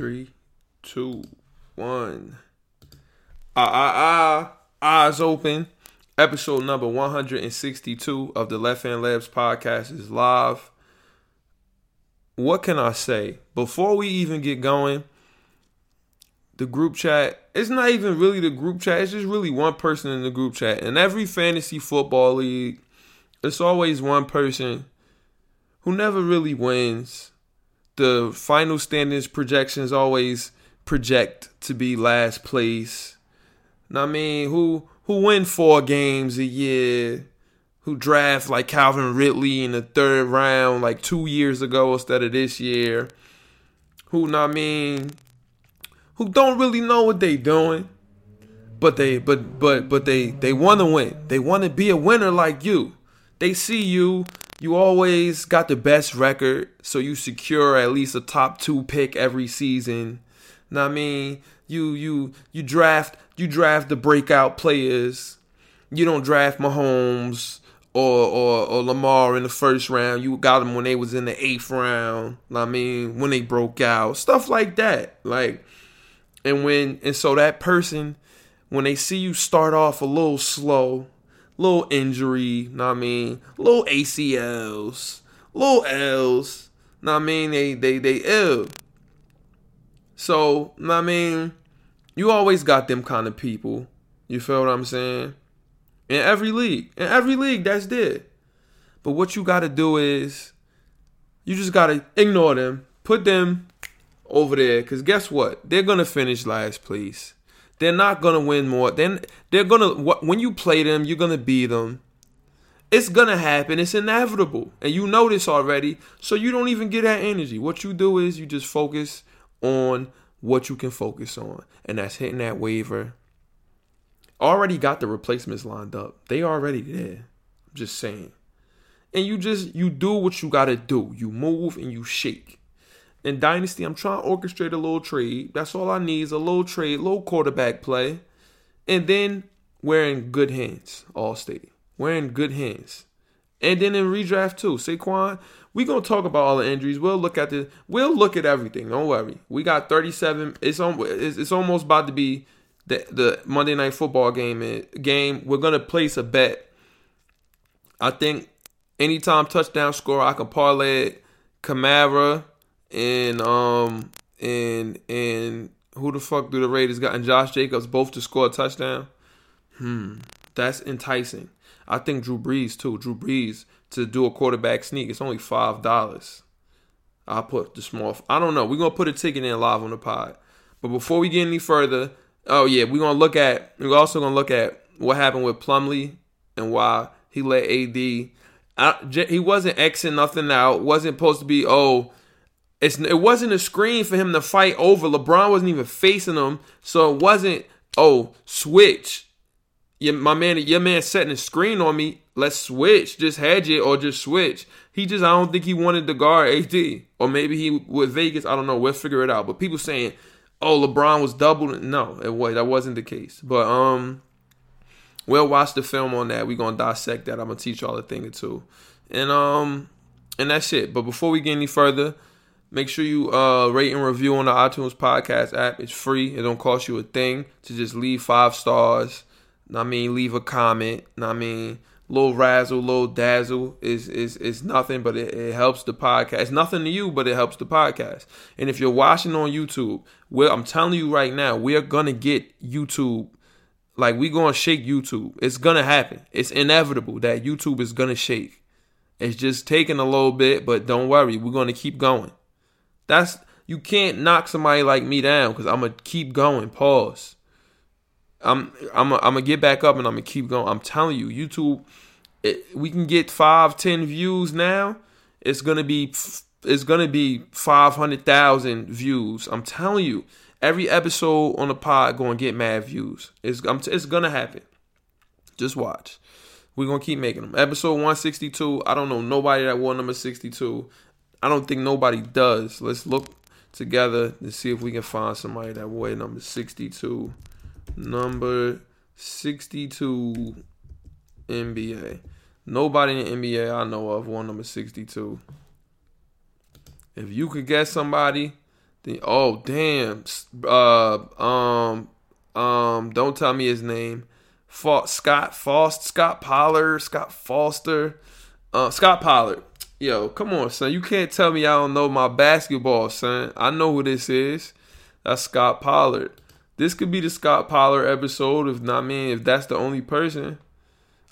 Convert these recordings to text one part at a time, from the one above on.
Three, two, one. Ah, ah, ah. Eyes open. Episode number 162 of the Left Hand Layups podcast is live. What can I say? Before we even get going, the group chat, it's not even really the group chat, it's just really one person in the group chat. In every fantasy football league, it's always one person who never really wins. The final standings projections always project to be last place. I mean, who who win four games a year, who draft like Calvin Ridley in the third round like two years ago instead of this year, who I mean, who don't really know what they doing, but they but but but they they want to win. They want to be a winner like you. They see you. You always got the best record, so you secure at least a top two pick every season. Know I mean? You you you draft you draft the breakout players. You don't draft Mahomes or or, or Lamar in the first round. You got them when they was in the eighth round. I mean, when they broke out, stuff like that. Like, and when and so that person, when they see you start off a little slow, little injury. Know what I mean, little ACLs, little L's. Know what I mean, they they they ill. So, I mean, you always got them kind of people. You feel what I'm saying? In every league. In every league, that's there. But what you got to do is you just got to ignore them. Put them over there. Because guess what? They're to finish last place. They're not going to win more. Then they're to, when you play them, you're going to beat them. It's going to happen. It's inevitable. And you know this already. So you don't even get that energy. What you do is you just focus on what you can focus on, and that's hitting that waiver. Already got the replacements lined up. They already there. I'm just saying. And you just you do what you gotta do. You move and you shake. In Dynasty, I'm trying to orchestrate a little trade. That's all I need is a little trade, little quarterback play. And then we're in good hands, all state. We're in good hands. And then in redraft too, Saquon, we gonna talk about all the injuries. We'll look at the. We'll look at everything. Don't worry. We got 37. It's on. It's, it's almost about to be the the Monday night football game. Eh, game. We're gonna place a bet. I think anytime touchdown score, I can parlay it. Kamara and um and and who the fuck do the Raiders got? And Josh Jacobs both to score a touchdown. Hmm, that's enticing. I think Drew Brees too. Drew Brees to do a quarterback sneak. It's only five dollars. I'll put the small. I don't know. We're gonna put a ticket in live on the pod. But before we get any further, oh yeah, we're gonna look at. We're also gonna look at what happened with Plumlee and why he let AD. I, he wasn't xing nothing out. wasn't supposed to be. Oh, it's it wasn't a screen for him to fight over. LeBron wasn't even facing him, so it wasn't. Oh, switch. Your, my man, your man setting a screen on me let's switch, just hedge it or just switch. He just, I don't think he wanted to guard AD. Or maybe he, with Vegas, I don't know, we'll figure it out. But people saying, oh, LeBron was doubled. No, it was, that wasn't the case. But, um, we'll watch the film on that. We're to dissect that. I'm to teach y'all a thing or two. And, um, and that's it. But before we get any further, make sure you uh, rate and review on the iTunes podcast app. It's free. It don't cost you a thing to just leave five stars. I mean, leave a comment. I mean, little razzle, little dazzle is is is nothing, but it, it, helps the podcast. It's nothing to you, but it helps the podcast. And if you're watching on YouTube, well, I'm telling you right now, we're gonna get YouTube. Like we gonna shake YouTube. It's gonna happen. It's inevitable that YouTube is gonna shake. It's just taking a little bit, but don't worry, we're gonna keep going. That's you can't knock somebody like me down because I'm gonna keep going. Pause. I'm I'm I'm gonna get back up and I'm gonna keep going. I'm telling you, YouTube, it, we can get five, ten views now. It's gonna be it's gonna be five hundred thousand views. I'm telling you, every episode on the pod gonna get mad views. It's I'm, it's gonna happen. Just watch. We're gonna keep making them. Episode 162. I don't know nobody that won number 62. I don't think nobody does. Let's look together to see if we can find somebody that won number 62 number 62 NBA. Nobody in the NBA I know of won number 62. If you could guess somebody, The oh damn. Uh um um don't tell me his name. Fa- Scott Faust Scott Pollard, Scott Foster. Uh Scott Pollard. Yo, come on, son. You can't tell me I don't know my basketball, son. I know who this is. That's Scott Pollard. This could be the Scott Pollard episode, if not me, if that's the only person.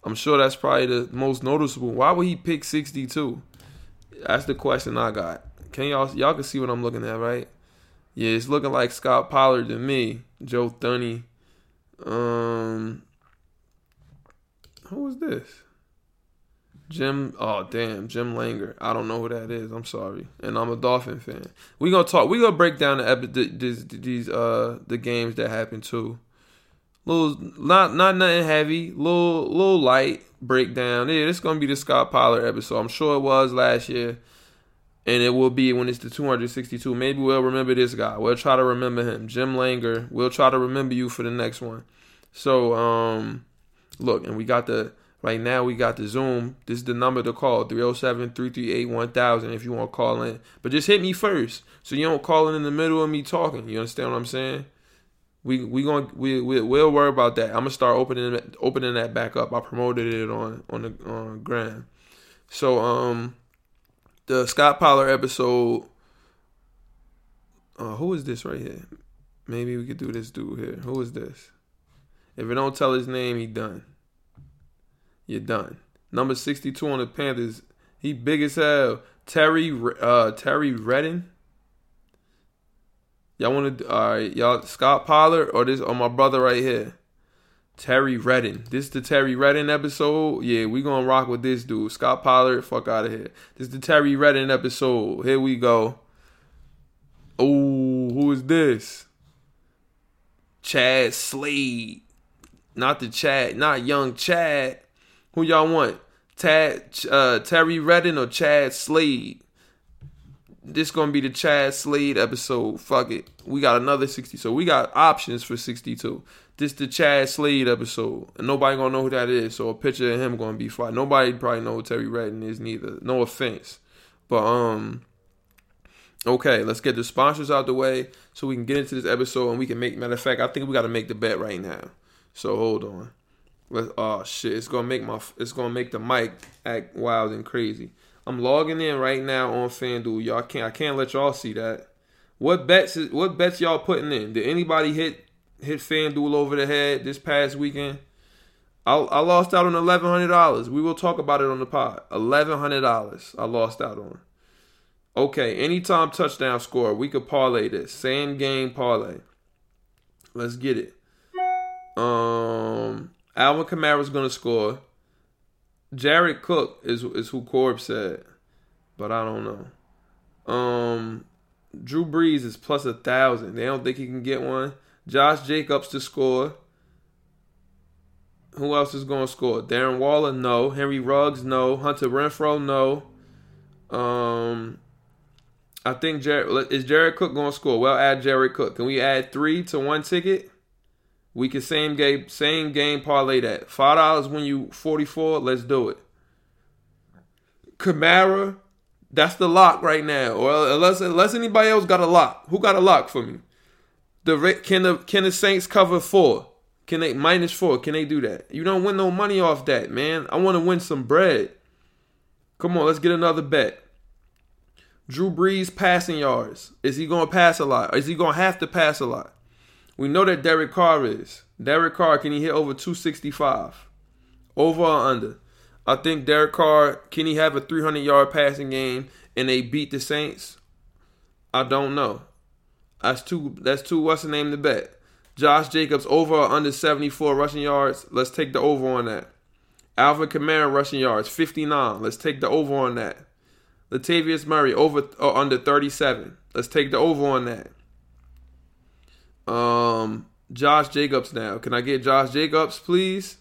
I'm sure that's probably the most noticeable. Why would he pick 62? That's the question I got. Can y'all y'all can see what I'm looking at, right? Yeah, it's looking like Scott Pollard to me. Joe Thuney. Um who is this? Jim, oh damn, Jim Langer. I don't know who that is. I'm sorry, and I'm a Dolphin fan. We gonna talk. We gonna break down the, the these, these uh the games that happened too. Little, not not nothing heavy. Little little light breakdown. Yeah, this gonna be the Scott Pollard episode. I'm sure it was last year, and it will be when it's the 262. Maybe we'll remember this guy. We'll try to remember him, Jim Langer. We'll try to remember you for the next one. So um, look, and we got the Right now, we got the Zoom. This is the number to call 307 338 1000 if you want to call in. But just hit me first so you don't call in in the middle of me talking. You understand what I'm saying? We we going we, we we'll worry about that. I'm gonna start opening opening that back up. I promoted it on on the on Gram. So um, the Scott Pollard episode. Uh, who is this right here? Maybe we could do this dude here. Who is this? If it don't tell his name, he done you're done. Number 62 on the Panthers, he big as hell. Terry uh Terry Redden. Y'all want to all right, y'all Scott Pollard or this or my brother right here. Terry Redden. This is the Terry Redden episode. Yeah, we gonna rock with this dude. Scott Pollard, fuck out of here. This is the Terry Redden episode. Here we go. Oh, who is this? Chad Slade. Not the Chad, not young Chad. Who y'all want? Tad, uh, Terry Redden or Chad Slade? This gonna be the Chad Slade episode. Fuck it. We got another 60. So we got options for 62. This the Chad Slade episode. And nobody gonna know who that is. So a picture of him gonna be fine. Nobody probably know who Terry Redden is neither. No offense. But um Okay, let's get the sponsors out the way so we can get into this episode and we can make matter of fact, I think we gotta make the bet right now. So hold on. Let's, oh shit! It's gonna make my it's gonna make the mic act wild and crazy. I'm logging in right now on FanDuel. Y'all can't I can't let y'all see that. What bets is, what bets y'all putting in? Did anybody hit hit FanDuel over the head this past weekend? I, I lost out on eleven hundred dollars. We will talk about it on the pod. Eleven hundred dollars I lost out on. Okay, anytime touchdown score, we could parlay this. Same game parlay. Let's get it. Um Alvin Kamara's gonna score. Jared Cook is is who Corb said, but I don't know. Um, Drew Brees is plus a thousand. They don't think he can get one. Josh Jacobs to score. Who else is going to score? Darren Waller, no. Henry Ruggs, no. Hunter Renfrow, no. Um, I think Jared is Jared Cook going to score. Well, add Jared Cook. Can we add three to one ticket? We can same game same game parlay that. Five dollars when you forty four. Let's do it. Kamara, that's the lock right now. Or unless unless anybody else got a lock. Who got a lock for me? The can the can the Saints cover four? Can they minus four? Can they do that? You don't win no money off that, man. I want to win some bread. Come on, let's get another bet. Drew Brees passing yards. Is he going to pass a lot? Is he going to have to pass a lot? We know that Derek Carr is. Derek Carr, can he hit over 265? Over or under? I think Derek Carr, can he have a 300 yard passing game and they beat the Saints? I don't know. That's too, that's too, what's the name to bet? Josh Jacobs over or under 74 rushing yards. Let's take the over on that. Alvin Kamara rushing yards, 59. Let's take the over on that. Latavius Murray over or under 37. Let's take the over on that. Um, Josh Jacobs now. Can I get Josh Jacobs, please?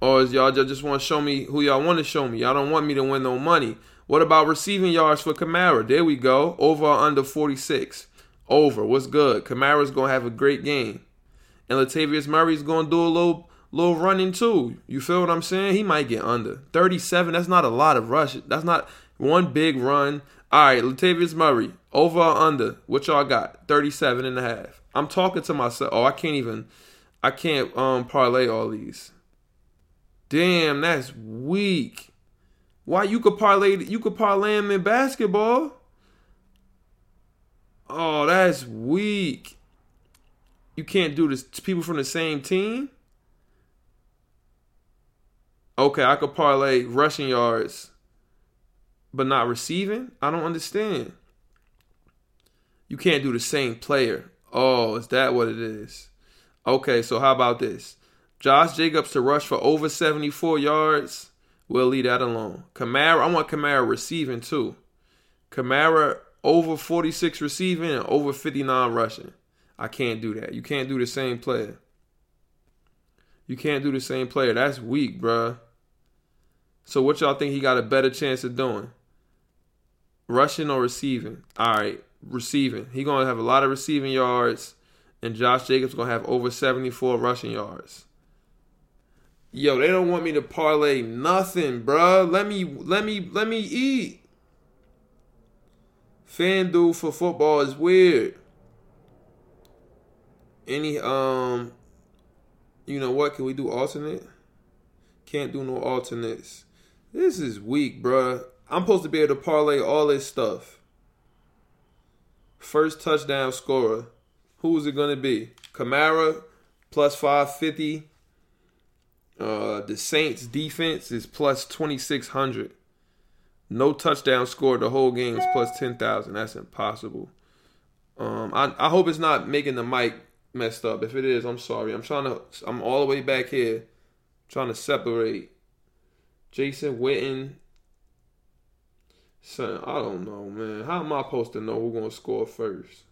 Or is y'all just want to show me who y'all want to show me? Y'all don't want me to win no money. What about receiving yards for Kamara? There we go. Over or under 46. Over. What's good? Kamara's going to have a great game. And Latavius Murray's going to do a little little running too. You feel what I'm saying? He might get under. 37, that's not a lot of rush. That's not one big run, All right, Latavius Murray, over or under? What y'all got? 37 and a half. I'm talking to myself. Oh, I can't even I can't um parlay all these. Damn, that's weak. Why you could parlay you could parlay him in basketball? Oh, that's weak. You can't do this people from the same team? Okay, I could parlay rushing yards but not receiving? I don't understand. You can't do the same player. Oh, is that what it is? Okay, so how about this? Josh Jacobs to rush for over 74 yards. We'll leave that alone. Kamara, I want Kamara receiving too. Kamara over 46 receiving and over 59 rushing. I can't do that. You can't do the same player. You can't do the same player. That's weak, bruh. So what y'all think he got a better chance of doing? Rushing or receiving? All right, receiving. He gonna have a lot of receiving yards, and Josh Jacobs gonna have over 74 rushing yards. Yo, they don't want me to parlay nothing, bruh. Let me let me let me eat. FanDuel for football is weird. Any um you know what? Can we do alternate? Can't do no alternates. This is weak, bruh. I'm supposed to be able to parlay all this stuff. First touchdown scorer. Who is it going to be? Kamara plus 550. Uh, the Saints defense is plus 2600. No touchdown scored the whole game is plus 10,000. That's impossible. Um, I, I hope it's not making the mic messed up. If it is, I'm sorry. I'm trying to, I'm all the way back here trying to separate Jason Witten Son, I don't know, man. How am I supposed to know who's gonna score first?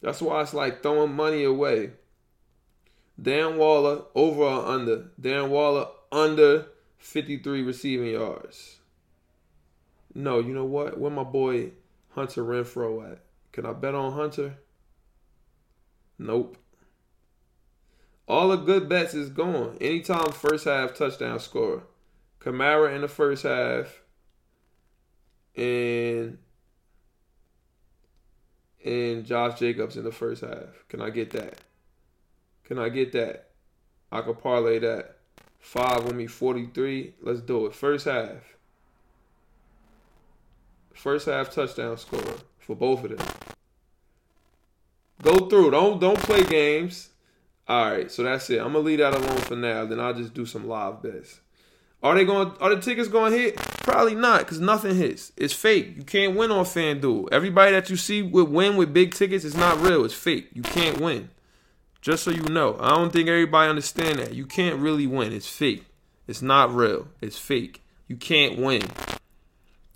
That's why it's like throwing money away. Dan Waller over or under? Dan Waller under 53 receiving yards. No, you know what? Where my boy Hunter Renfrow at? Can I bet on Hunter? Nope. All the good bets is gone. Anytime first half touchdown score. Kamara in the first half and and Josh Jacobs in the first half. Can I get that? Can I get that? I could parlay that. Five with me, 43. Let's do it. First half. First half touchdown score for both of them. Go through. Don't don't play games. All right, so that's it. I'm gonna leave that alone for now. Then I'll just do some live bets. Are they going? Are the tickets going to hit? Probably not, because nothing hits. It's fake. You can't win on FanDuel. Everybody that you see with win with big tickets is not real. It's fake. You can't win. Just so you know, I don't think everybody understand that. You can't really win. It's fake. It's not real. It's fake. You can't win.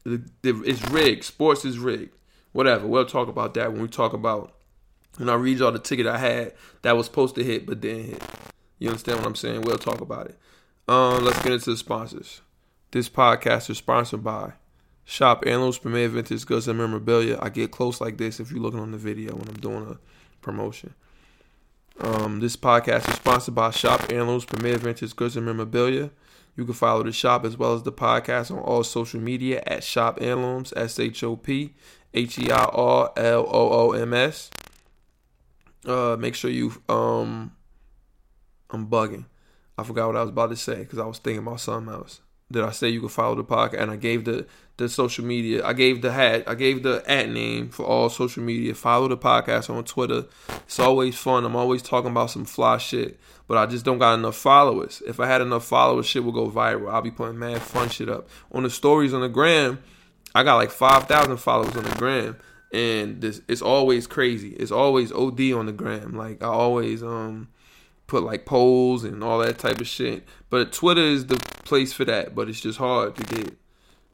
It's rigged. Sports is rigged. Whatever. We'll talk about that when we talk about when I read y'all the ticket I had that was supposed to hit but didn't hit. You understand what I'm saying? We'll talk about it. Um, let's get into the sponsors. This podcast is sponsored by Shop Heirlooms Premier Vintage Goods and Memorabilia. I get close like this if you're looking on the video when I'm doing a promotion. Um, this podcast is sponsored by Shop Heirlooms Premier Vintage Goods and Memorabilia. You can follow the shop as well as the podcast on all social media at Shop Heirlooms, S H O P H E I R L O O M S. Uh, make sure you um, I'm bugging. I forgot what I was about to say because I was thinking about something else. Did I say you could follow the podcast? And I gave the the social media. I gave the hat. I gave the at name for all social media. Follow the podcast on Twitter. It's always fun. I'm always talking about some fly shit, but I just don't got enough followers. If I had enough followers, shit would go viral. I'll be putting mad fun shit up on the stories on the gram. I got like five thousand followers on the gram, and this it's always crazy. It's always OD on the gram. Like I always um put like polls and all that type of shit. But Twitter is the place for that. But it's just hard to get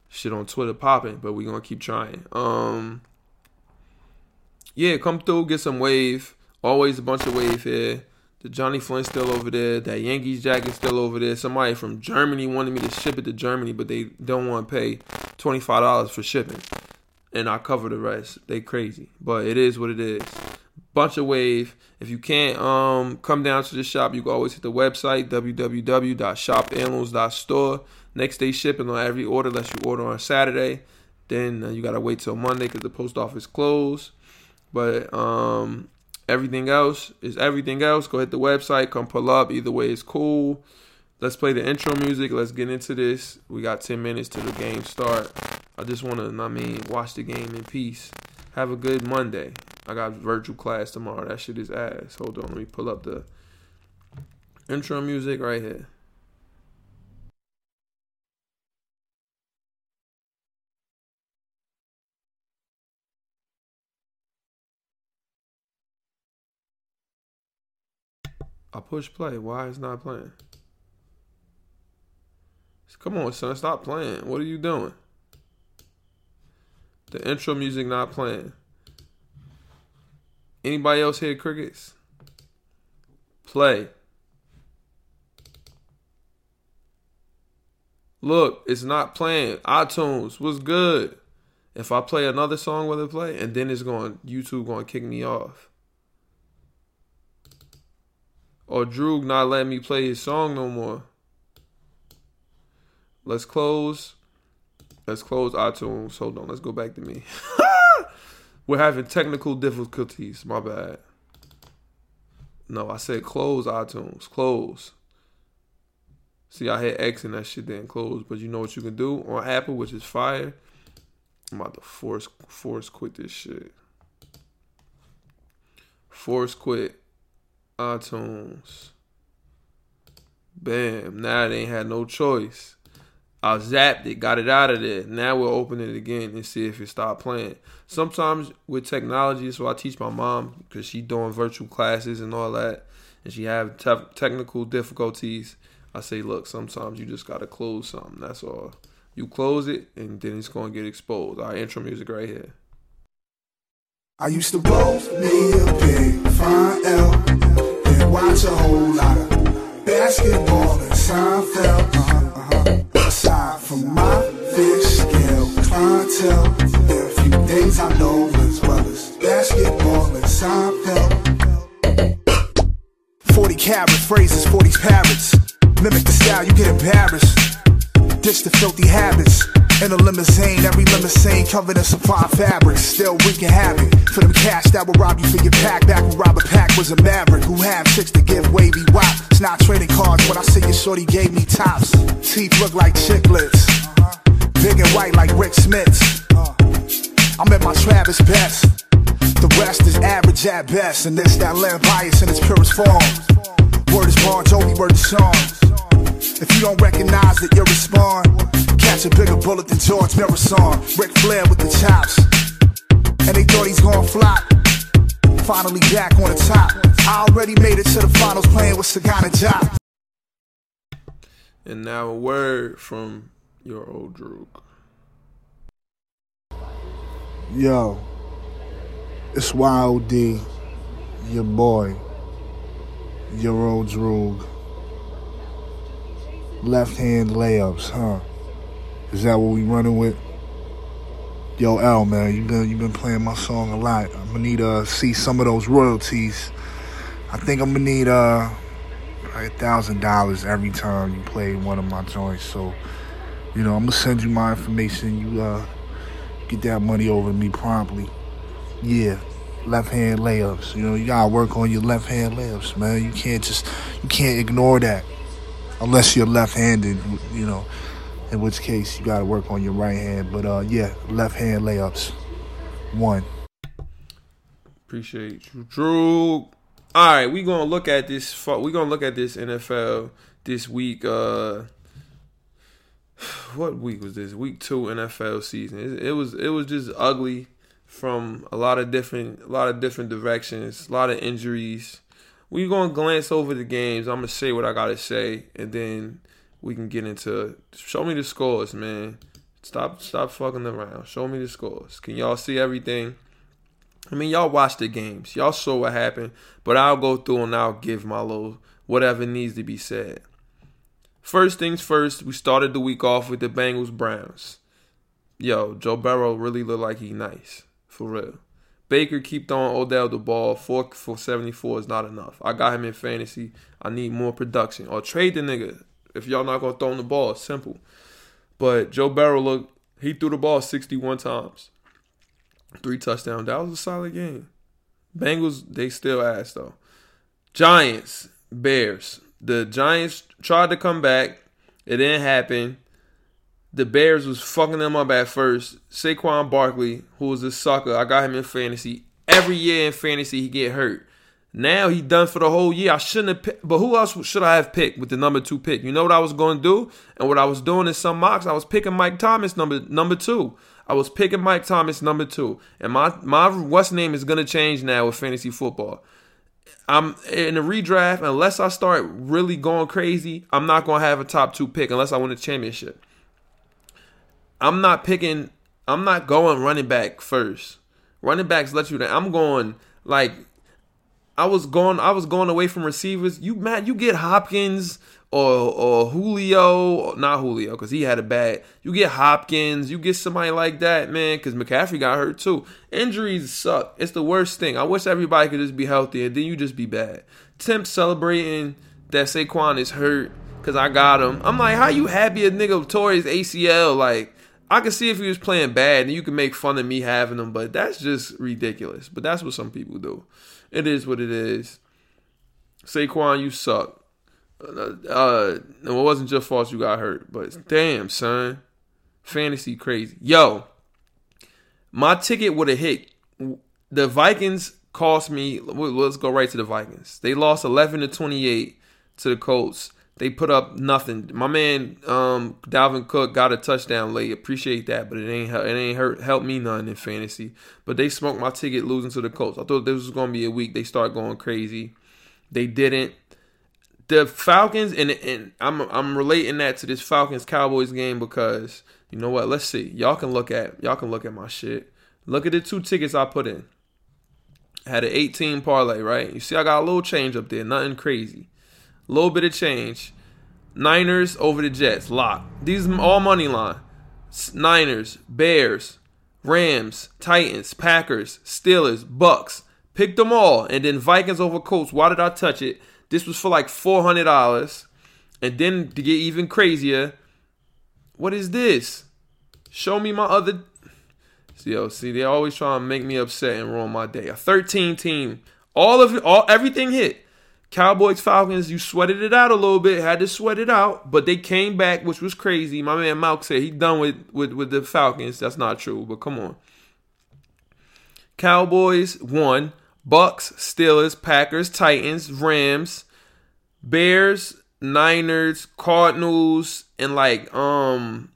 shit on Twitter popping. But we're gonna keep trying. Um, yeah, come through, get some wave. Always a bunch of wave here. The Johnny Flint still over there. That Yankees jacket still over there. Somebody from Germany wanted me to ship it to Germany, but they don't want to pay twenty five dollars for shipping, and I cover the rest. They crazy, but it is what it is bunch of wave. If you can't um, come down to the shop, you can always hit the website www.shopheirlooms.store. Next day shipping on every order unless you order on Saturday. Then uh, you gotta wait till Monday because the post office closed. But um, everything else is everything else. Go hit the website, come pull up. Either way is cool. Let's play the intro music. Let's get into this. We got 10 minutes to the game start. I just want to, I mean, watch the game in peace. Have a good Monday. I got virtual class tomorrow. That shit is ass. Hold on, let me pull up the intro music right here. I push play. Why is not playing? Come on, son, stop playing. What are you doing? The intro music not playing. Anybody else hear crickets? Play. Look, it's not playing. iTunes was good. If I play another song, will it play? And then it's going YouTube going to kick me off. Or Drew not letting me play his song no more. Let's close. Let's close iTunes. Hold on. Let's go back to me. We're having technical difficulties. My bad. No, I said close iTunes. Close. See, I hit X and that shit didn't close. But you know what you can do on Apple, which is fire. I'm about to force force quit this shit. Force quit iTunes. Bam. Now they ain't had no choice. I zapped it, got it out of there. Now we'll open it again and see if it stopped playing. Sometimes with technology, so I teach my mom because she doing virtual classes and all that, and she have te- technical difficulties. I say, look, sometimes you just gotta close something. That's all. You close it, and then it's gonna get exposed. Our intro music right here. I used to blow me a big fine L and watch a whole lot of basketball and Seinfeld. Uh-huh. From my fish scale clientele, there are a few things I know as well as basketball and Seinfeld. 40 carat phrases, 40 parrots. Mimic the style, you get embarrassed. Ditch the filthy habits. In a limousine, every limousine covered in supply fabrics. Still wreaking havoc for them cash that will rob you for your pack. Back when Robert Pack was a maverick who had chicks to give wavy wop. It's not trading cards when I say your shorty gave me tops. Teeth look like chiclets. Big and white like Rick Smits. I'm at my Travis best. The rest is average at best, and this that land bias in its purest form. Word is Bon Jovi, word is Sean. If you don't recognize it, you'll respond. Catch a bigger bullet than George Muresan. Ric Flair with the chops. And they thought he's gonna flop. Finally back on the top. I already made it to the finals playing with Sagana Jock. And now a word from your old Droog. Yo, it's YOD, your boy, your old Droog. Left hand layups, huh? Is that what we running with? Yo, L man, you been you been playing my song a lot. I'm gonna need to see some of those royalties. I think I'm gonna need uh a thousand dollars every time you play one of my joints. So, you know, I'm gonna send you my information. You uh get that money over to me promptly. Yeah, left hand layups. You know, you gotta work on your left hand layups, man. You can't just you can't ignore that unless you're left handed. You know, in which case you gotta work on your right hand. But uh, yeah, left hand layups. One. Appreciate you, Drew. All right, we gonna look at this. We gonna look at this NFL this week. Uh, what week was this? Week two NFL season. It, it was it was just ugly from a lot of different a lot of different directions. A lot of injuries. We gonna glance over the games. I'm gonna say what I gotta say, and then we can get into. Show me the scores, man. Stop stop fucking around. Show me the scores. Can y'all see everything? I mean, y'all watch the games. Y'all saw what happened, but I'll go through and I'll give my little whatever needs to be said. First things first, we started the week off with the Bengals Browns. Yo, Joe Burrow really looked like he nice. For real. Baker keep throwing Odell the ball. Four for 74 is not enough. I got him in fantasy. I need more production. Or trade the nigga. If y'all not gonna throw him the ball, it's simple. But Joe Burrow looked He threw the ball 61 times. Three touchdowns. That was a solid game. Bengals, they still ass though. Giants, Bears. The Giants tried to come back. It didn't happen. The Bears was fucking them up at first. Saquon Barkley, who was a sucker, I got him in fantasy. Every year in fantasy, he get hurt. Now he done for the whole year. I shouldn't have picked, but who else should I have picked with the number two pick? You know what I was going to do, and what I was doing in some mocks, I was picking Mike Thomas number number two. I was picking Mike Thomas number two, and my my what's name is going to change now with fantasy football. I'm in a redraft unless I start really going crazy. I'm not going to have a top two pick unless I win a championship. I'm not picking. I'm not going running back first. Running backs let you down. I'm going like I was going. I was going away from receivers. You man, you get Hopkins or or Julio, not Julio because he had a bad. You get Hopkins. You get somebody like that, man, because McCaffrey got hurt too. Injuries suck. It's the worst thing. I wish everybody could just be healthy and then you just be bad. Temp celebrating that Saquon is hurt because I got him. I'm like, how you happy a nigga tore his ACL? Like I can see if he was playing bad and you can make fun of me having him, but that's just ridiculous. But that's what some people do. It is what it is. Saquon, you suck. Uh, uh, it wasn't your fault you got hurt, but damn, son, fantasy crazy. Yo, my ticket would have hit. The Vikings cost me. Let's go right to the Vikings. They lost eleven to twenty eight to the Colts. They put up nothing. My man um, Dalvin Cook got a touchdown late. Appreciate that, but it ain't it ain't hurt help me none in fantasy. But they smoked my ticket losing to the Colts. I thought this was gonna be a week. They start going crazy. They didn't. The Falcons and and I'm I'm relating that to this Falcons Cowboys game because you know what? Let's see. Y'all can look at y'all can look at my shit. Look at the two tickets I put in. Had an 18 parlay, right? You see, I got a little change up there, nothing crazy. Little bit of change. Niners over the Jets. Lock. These all money line. Niners, Bears, Rams, Titans, Packers, Steelers, Bucks. Pick them all. And then Vikings over Colts. Why did I touch it? This was for like $400. And then to get even crazier, what is this? Show me my other. Yo, see, they always try to make me upset and ruin my day. A 13 team. All of all everything hit. Cowboys Falcons, you sweated it out a little bit, had to sweat it out, but they came back, which was crazy. My man Malk said he done with, with, with the Falcons. That's not true, but come on. Cowboys won. Bucks, Steelers, Packers, Titans, Rams, Bears, Niners, Cardinals, and like um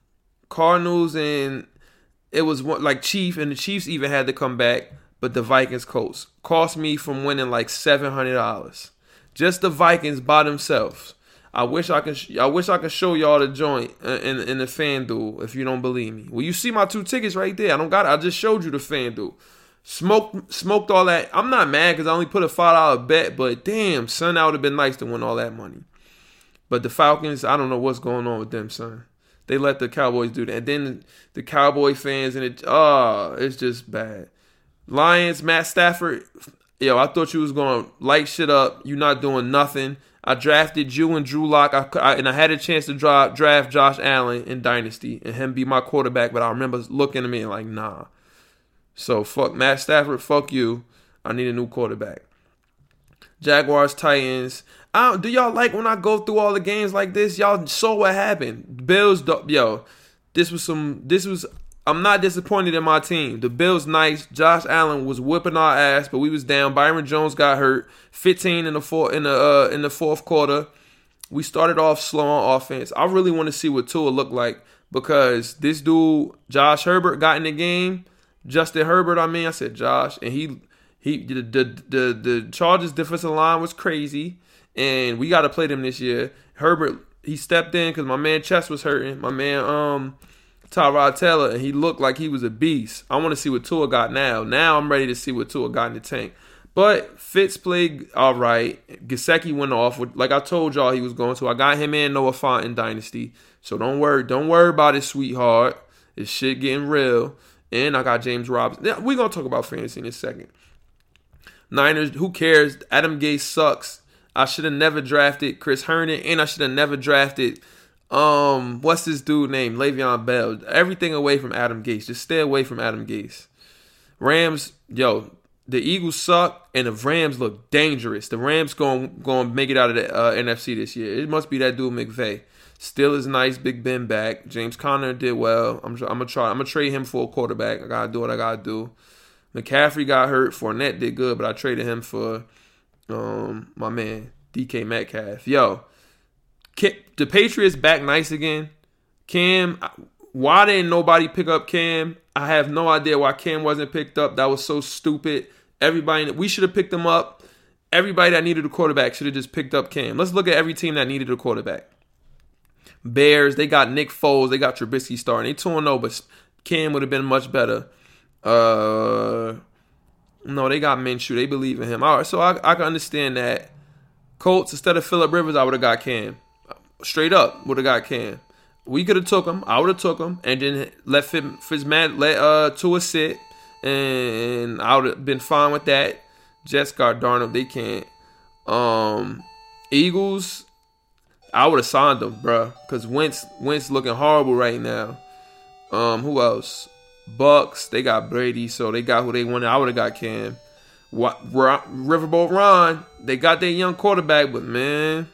Cardinals and it was one, like Chief and the Chiefs even had to come back, but the Vikings Colts cost me from winning like seven hundred dollars. Just the Vikings by themselves. I wish I could. I wish I could show y'all the joint in in the FanDuel if you don't believe me. Well, you see my two tickets right there. I don't got. It. I just showed you the FanDuel. Smoked smoked all that. I'm not mad because I only put a five dollar bet, but damn, son, that would have been nice to win all that money. But the Falcons, I don't know what's going on with them, son. They let the Cowboys do that, and then the Cowboy fans and it. Oh, it's just bad. Lions, Matt Stafford yo, I thought you was gonna light shit up. You not doing nothing. I drafted you and Drew Lock, I, I, and I had a chance to draft, draft Josh Allen in Dynasty and him be my quarterback. But I remember looking at me and like, nah. So fuck Matt Stafford, fuck you. I need a new quarterback. Jaguars, Titans. I do y'all like when I go through all the games like this? Y'all saw what happened. Bills, yo, this was some. This was I'm not disappointed in my team. The Bills nice. Josh Allen was whipping our ass, but we was down. Byron Jones got hurt. 15 in the four in the uh, in the fourth quarter. We started off slow on offense. I really want to see what Tua looked like because this dude Josh Herbert got in the game. Justin Herbert, I mean, I said Josh, and he he the the the, the Chargers defensive line was crazy, and we got to play them this year. Herbert he stepped in because my man Chess was hurting. My man um Tyrod Taylor, and he looked like he was a beast. I want to see what Tua got now. Now I'm ready to see what Tua got in the tank. But Fitz played all right. Gesicki went off with, like I told y'all he was going to. I got him in Noah Fant in Dynasty. So don't worry, don't worry about it, sweetheart. This shit getting real. And I got James Robinson. Now, we're gonna talk about fantasy in a second. Niners, who cares? Adam Gase sucks. I should have never drafted Chris Herndon, and I should have never drafted Um, what's this dude name? Le'Veon Bell. Everything away from Adam Gase. Just stay away from Adam Gase. Rams, yo, the Eagles suck and the Rams look dangerous. The Rams going going make it out of the uh, NFC this year. It must be that dude McVay. Still is nice. Big Ben back. James Conner did well. I'm I'm gonna try. I'm gonna trade him for a quarterback. I gotta do what I gotta do. McCaffrey got hurt. Fournette did good, but I traded him for um my man DK Metcalf. Yo, the Patriots back nice again. Cam, why didn't nobody pick up Cam? I have no idea why Cam wasn't picked up. That was so stupid. Everybody, we should have picked him up. Everybody that needed a quarterback should have just picked up Cam. Let's look at every team that needed a quarterback. Bears, they got Nick Foles, they got Trubisky starting. They 2 0, but Cam would have been much better. Uh, no, they got Minshew. They believe in him. All right, so I, I can understand that. Colts, instead of Philip Rivers, I would have got Cam. Straight up, would have got Cam. We could have took him. I would have took him, and then let Fitzmagic let uh Tua sit, and I would have been fine with that. Jets got Darnold. They can't. Um, Eagles, I would have signed them, bro. Cause Wentz Wentz looking horrible right now. Um, who else? Bucks, they got Brady, so they got who they wanted. I would have got Cam. What Riverboat Ron, they got their young quarterback, but man,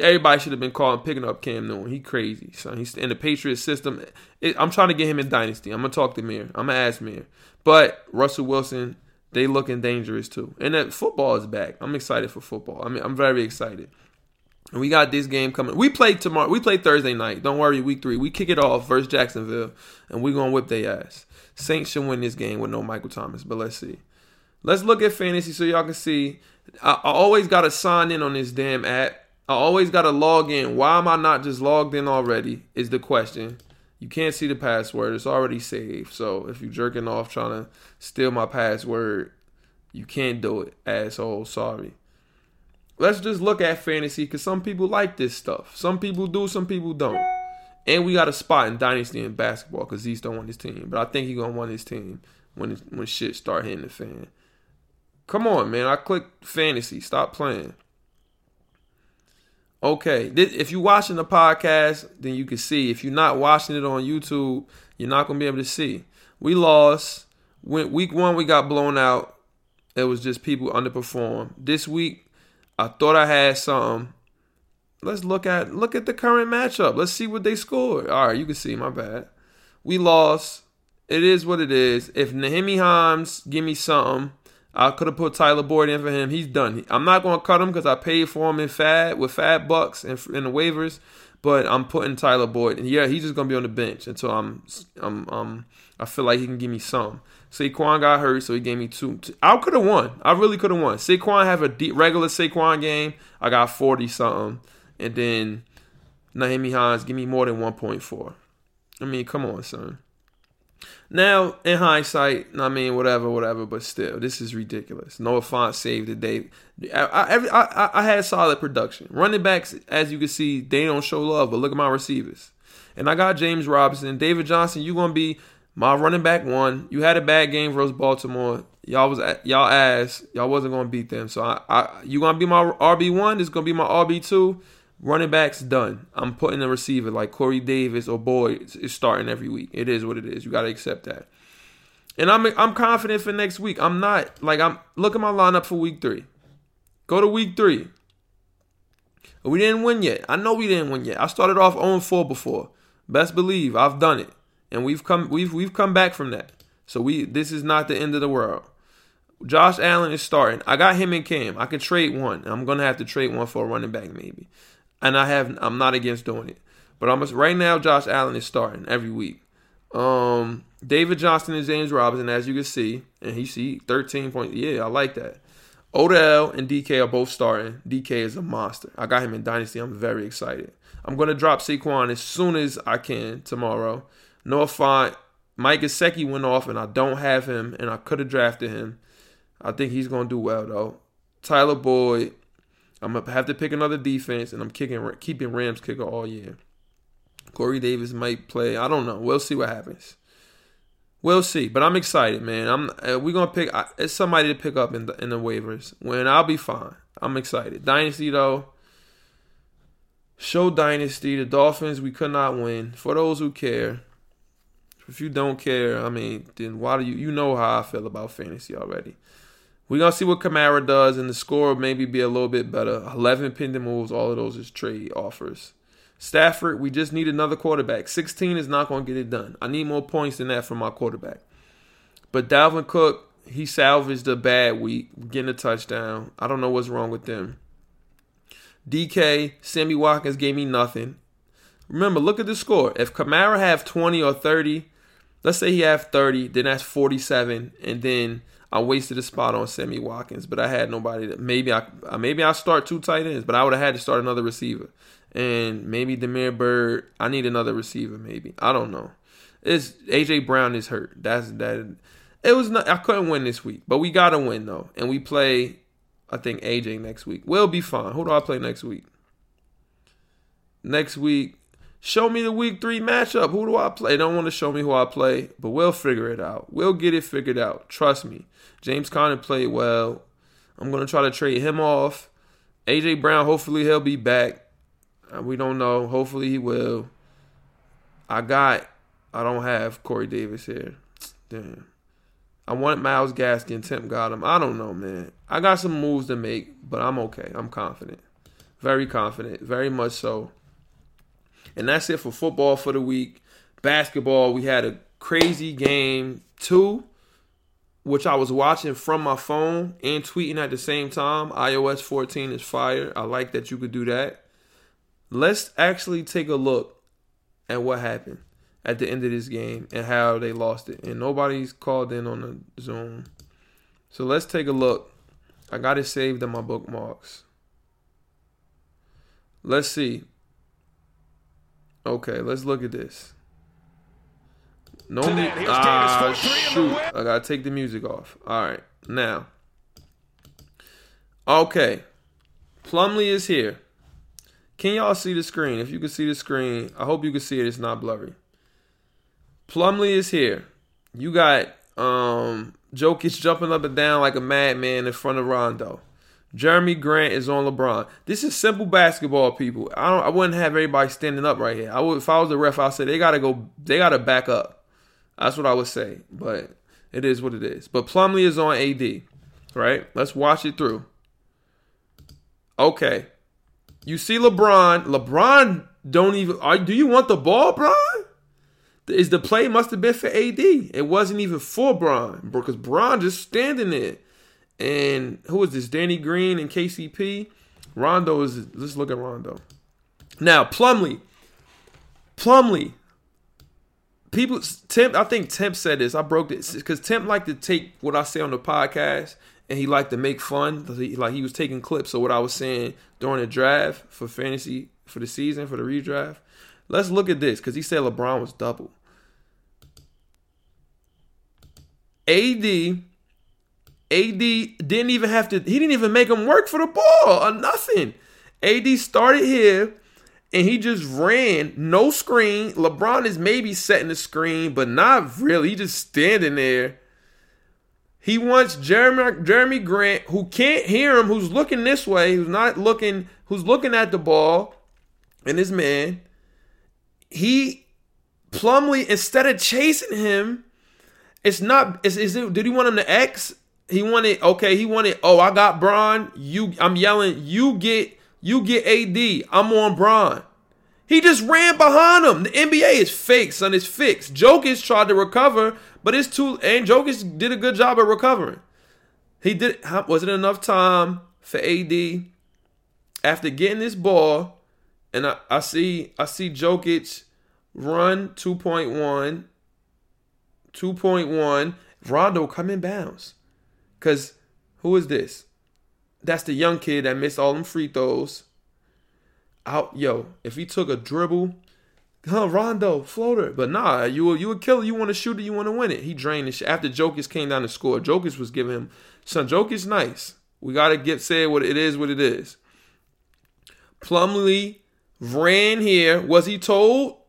everybody should have been calling picking up Cam Newton. He crazy, son. He's in the Patriot system. It, I'm trying to get him in Dynasty. I'm gonna talk to Mir. I'm gonna ask Mir. But Russell Wilson, they looking dangerous too. And that football is back. I'm excited for football. I mean, I'm very excited. And we got this game coming. We play tomorrow. We play Thursday night. Don't worry, week three. We kick it off versus Jacksonville, and we're gonna whip their ass. Saints should win this game with no Michael Thomas, but let's see. Let's look at fantasy so y'all can see. I, I always gotta sign in on this damn app. I always gotta log in. Why am I not just logged in already? Is the question. You can't see the password. It's already saved. So if you're jerking off trying to steal my password, you can't do it, asshole. Sorry let's just look at fantasy because some people like this stuff. Some people do, some people don't. And we got a spot in dynasty in basketball because Zeus don't want his team, but I think he gonna want his team when when shit start hitting the fan. Come on, man! I clicked fantasy. Stop playing. Okay, if you're watching the podcast, then you can see. If you're not watching it on YouTube, you're not gonna be able to see. We lost. week one, we got blown out. It was just people underperformed. This week, I thought I had something. Let's look at look at the current matchup. Let's see what they scored. All right, you can see. My bad. We lost. It is what it is. If Nyheim Hines give me something, I could have put Tyler Boyd in for him. He's done. I'm not going to cut him because I paid for him in FAAB with FAAB bucks and in the waivers. But I'm putting Tyler Boyd, and yeah, he's just gonna be on the bench until I'm, I'm, um, I feel like he can give me some. Saquon got hurt, so he gave me two. I could have won. I really could have won. Saquon have a deep, regular Saquon game. I got 40 something. And then Nyheim Hines, give me more than 1.4. I mean, come on, son. Now, in hindsight, I mean, whatever, whatever, but still, this is ridiculous. Noah Fant saved the day. I, I, I, I had solid production. Running backs, as you can see, they don't show love, but look at my receivers. And I got James Robinson. David Johnson, you're going to be my running back one. You had a bad game versus Baltimore. Y'all was y'all ass. Y'all wasn't gonna beat them. So I, I you gonna be my RB one. It's gonna be my RB two. Running backs done. I'm putting a receiver like Corey Davis or Boyd is starting every week. It is what it is. You gotta accept that. And I'm I'm confident for next week. I'm not like I'm look at my lineup for week three. Go to week three. We didn't win yet. I know we didn't win yet. I started off 0-4 before. Best believe I've done it and we've come we've we've come back from that. So we this is not the end of the world. Josh Allen is starting. I got him and Cam. I could trade one. I'm gonna have to trade one for a running back maybe, and I have I'm not against doing it. But I'm right now. Josh Allen is starting every week. Um, David Johnson and James Robinson, as you can see, and he see 13 points. Yeah, I like that. Odell and DK are both starting. DK is a monster. I got him in Dynasty. I'm very excited. I'm gonna drop Saquon as soon as I can tomorrow. Noah Fant, Mike Gesicki went off, and I don't have him, and I could have drafted him. I think he's gonna do well though. Tyler Boyd, I'm gonna have to pick another defense, and I'm kicking keeping Rams kicker all year. Corey Davis might play. I don't know. We'll see what happens. We'll see, but I'm excited, man. I'm uh, we're gonna pick. It's somebody to pick up in the, in the waivers. When I'll be fine. I'm excited. Dynasty though, Show Dynasty, the Dolphins, we could not win. For those who care, if you don't care, I mean, then why do you you know how I feel about fantasy already. We're gonna see what Kamara does, and the score will maybe be a little bit better. Eleven pending moves, all of those is trade offers. Stafford, we just need another quarterback. 16 is not gonna get it done. I need more points than that from my quarterback. But Dalvin Cook, he salvaged a bad week, getting a touchdown. I don't know what's wrong with them. DK, Sammy Watkins gave me nothing. Remember, look at the score. If Kamara have 20 or 30, let's say he have 30, then that's 47, and then I wasted a spot on Sammy Watkins, but I had nobody that maybe I uh, maybe I start two tight ends, but I would have had to start another receiver. And maybe Damiere Byrd. I need another receiver, maybe. I don't know. It's AJ Brown is hurt. That's that it was not I couldn't win this week, but we gotta win though. And we play I think AJ next week. We'll be fine. Who do I play next week? Next week, show me the week three matchup. Who do I play? They don't want to show me who I play, but we'll figure it out. We'll get it figured out. Trust me. James Conner played well. I'm gonna try to trade him off. AJ Brown, hopefully he'll be back. Uh, we don't know. Hopefully he will. I got. I don't have Corey Davis here. Damn. I wanted Myles Gaskin. Temp got him. I don't know, man. I got some moves to make, but I'm okay. I'm confident. Very confident. Very much so. And that's it for football for the week. Basketball, we had a crazy game two, which I was watching from my phone and tweeting at the same time. iOS 14 is fire. I like that you could do that. Let's actually take a look at what happened at the end of this game and how they lost it. And nobody's called in on the Zoom. So let's take a look. I got it saved in my bookmarks. Let's see. Okay, let's look at this. No me- ah, shoot. I gotta take the music off. All right, now. Okay, Plumlee is here. Can y'all see the screen? If you can see the screen, I hope you can see it. It's not blurry. Plumlee is here. You got um Jokic jumping up and down like a madman in front of Rondo. Jerami Grant is on LeBron. This is simple basketball, people. I don't. I wouldn't have everybody standing up right here. I would, if I was the ref, I'd say they gotta go. They gotta back up. That's what I would say. But it is what it is. But Plumlee is on AD. Right. Let's watch it through. Okay. You see LeBron. LeBron don't even. Are, do you want the ball, Bron? Is the play must have been for AD? It wasn't even for Bron because Bron just standing there. And who is this? Danny Green and KCP. Rondo is. Let's look at Rondo. Now Plumlee. Plumlee. People, Temp. I think Temp said this. I broke this because Temp liked to take what I say on the podcast, and he liked to make fun. Like he was taking clips of what I was saying during the draft for fantasy for the season for the redraft. Let's look at this because he said LeBron was double. AD AD didn't even have to, he didn't even make him work for the ball or nothing. AD started here and he just ran, no screen. LeBron is maybe setting the screen, but not really. He just standing there. He wants Jeremy Jerami Grant, who can't hear him, who's looking this way, who's not looking, who's looking at the ball, and his man. He Plumlee, instead of chasing him, it's not. Is, is it? Did he want him to X? He wanted okay. He wanted. Oh, I got Bron. You, I'm yelling. You get. You get AD. I'm on Bron. He just ran behind him. The NBA is fake, son. It's fixed. Jokic tried to recover, but it's too. And Jokic did a good job at recovering. He did. Was it enough time for AD after getting this ball, and I, I see. I see Jokic run 2.1, 2.1. Rondo come in bounds. Because who is this? That's the young kid that missed all them free throws. Out, yo, if he took a dribble, huh, Rondo, floater. But nah, you you a killer. You want to shoot it, you want to win it. He drained it. After Jokic came down to score, Jokic was giving him, son, Jokic's nice. We got to get say what it is, what it is. Plumlee ran here. Was he told?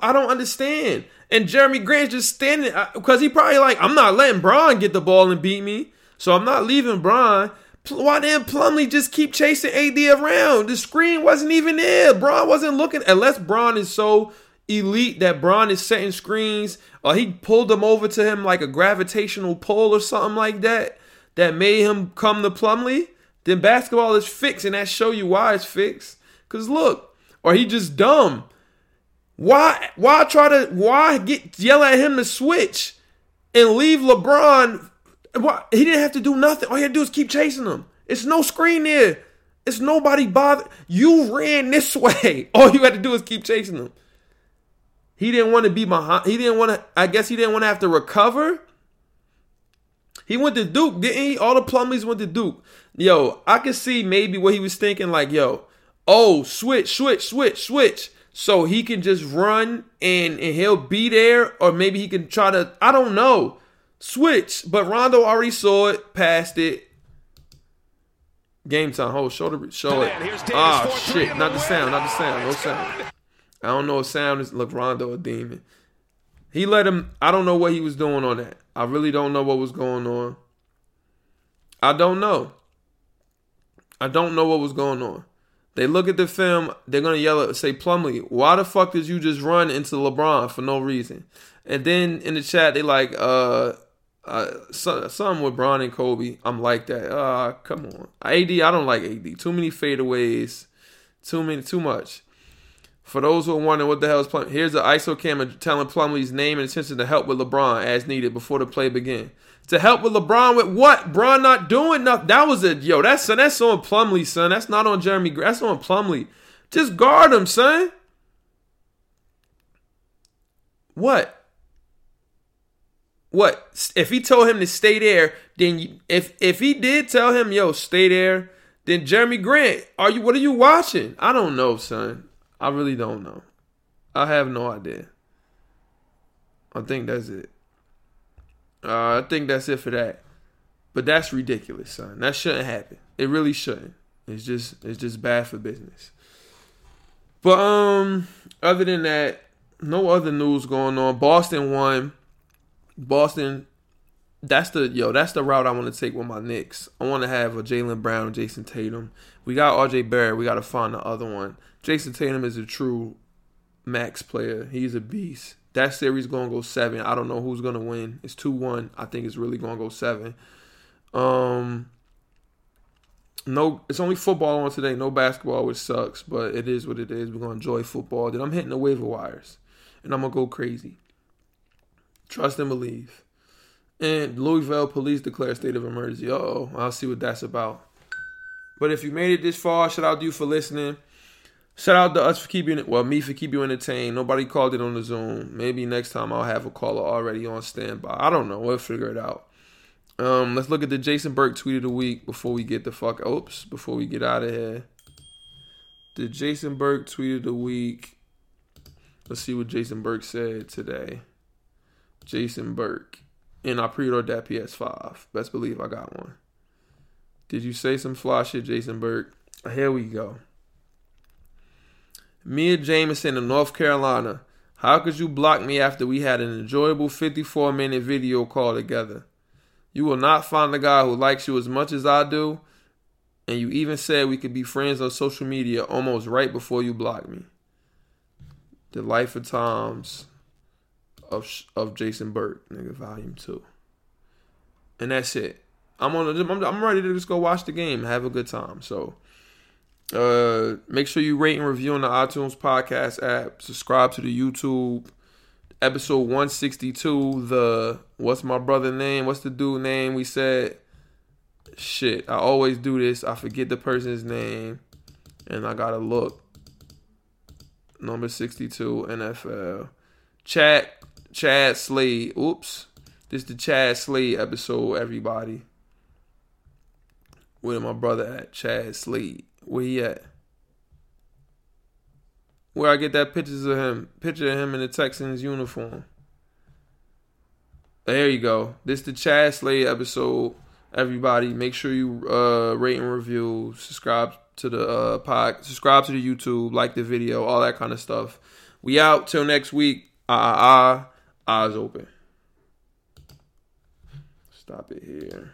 I don't understand. And Jerami Grant just standing because he probably like, I'm not letting Bron get the ball and beat me. So I'm not leaving Bron. Why didn't Plumlee just keep chasing AD around? The screen wasn't even there. Bron wasn't looking. Unless Bron is so elite that Bron is setting screens, or he pulled them over to him like a gravitational pull or something like that, that made him come to Plumlee. Then basketball is fixed, and that show you why it's fixed. Cause look, or he just dumb. Why? Why try to? Why get yell at him to switch and leave LeBron what he didn't have to do nothing. All he had to do is keep chasing him. It's no screen there. It's nobody bother. You ran this way. All you had to do is keep chasing him. He didn't want to be behind. He didn't want to. I guess he didn't want to have to recover. He went to Duke, didn't he? All the Plumlees went to Duke. Yo, I could see maybe what he was thinking. Like, yo, oh, switch, switch, switch, switch. So he can just run and and he'll be there, or maybe he can try to. I don't know switch, but Rondo already saw it, passed it. Game time. Hold, show the show it. Ah, oh, shit! Not the sound, not the sound. No sound. I don't know if sound is look Rondo a demon. He let him. I don't know what he was doing on that. I really don't know what was going on. I don't know. I don't know what was going on. They look at the film, they're gonna yell at say Plumlee, why the fuck did you just run into LeBron for no reason? And then in the chat they like, uh, uh, some with Bron and Kobe, I'm like that. Uh, come on, AD. I don't like AD. Too many fadeaways. Too many. Too much. For those who are wondering what the hell is Plum, here's the ISO camera telling Plumlee's name and intention to help with LeBron as needed before the play begin. To help with LeBron with what? Bron not doing nothing. That was a yo. That's son. That's on Plumlee, son. That's not on Jerami. That's on Plumlee. Just guard him, son. What? What if he told him to stay there? Then if if he did tell him, "Yo, stay there," then Jerami Grant, are you? What are you watching? I don't know, son. I really don't know. I have no idea. I think that's it. Uh, I think that's it for that. But that's ridiculous, son. That shouldn't happen. It really shouldn't. It's just it's just bad for business. But um, other than that, no other news going on. Boston won. Boston, that's the yo, that's the route I want to take with my Knicks. I want to have a Jaylen Brown, Jayson Tatum. We got RJ Barrett. We got to find the other one. Jayson Tatum is a true max player. He's a beast. That series gonna go seven. I don't know who's gonna win. It's two one. I think it's really gonna go seven. Um, no, it's only football on today. No basketball, which sucks, but it is what it is. We're gonna enjoy football. Then I'm hitting the waiver wires, and I'm gonna go crazy. Trust and believe. And Louisville police declare state of emergency. Oh, I'll see what that's about. But if you made it this far, shout out to you for listening. Shout out to us for keeping it, well, me for keeping you entertained. Nobody called it on the Zoom. Maybe next time I'll have a caller already on standby. I don't know. We'll figure it out. Um, let's look at the Jason Burke tweet of the week before we get the fuck. Oops, before we get out of here. The Jason Burke tweet of the week. Let's see what Jason Burke said today. Jason Burke. And I pre-ordered that PS5. Best believe I got one. Did you say some fly shit, Jason Burke? Here we go. Mia Jameson in North Carolina. How could you block me after we had an enjoyable 54 minute video call together? You will not find a guy who likes you as much as I do, and you even said we could be friends on social media almost right before you blocked me. The Life of Times of of Jason Burke, nigga, volume two. And that's it. I'm on. I'm, I'm ready to just go watch the game, have a good time. So, uh, make sure you rate and review on the iTunes podcast app. Subscribe to the YouTube. Episode 162. The what's my brother name? What's the dude name? We said shit. I always do this. I forget the person's name, and I gotta look. Number 62 NFL. Chat Chad Slade. Oops. This is the Chad Slade episode, everybody. Where my brother at? Chad Slade. Where he at? Where I get that pictures of him, picture of him in the Texans uniform. There you go. This is the Chad Slade episode. Everybody, make sure you uh, rate and review, subscribe to the uh, pod, subscribe to the YouTube, like the video, all that kind of stuff. We out till next week. Ah ah ah eyes open. Stop it here.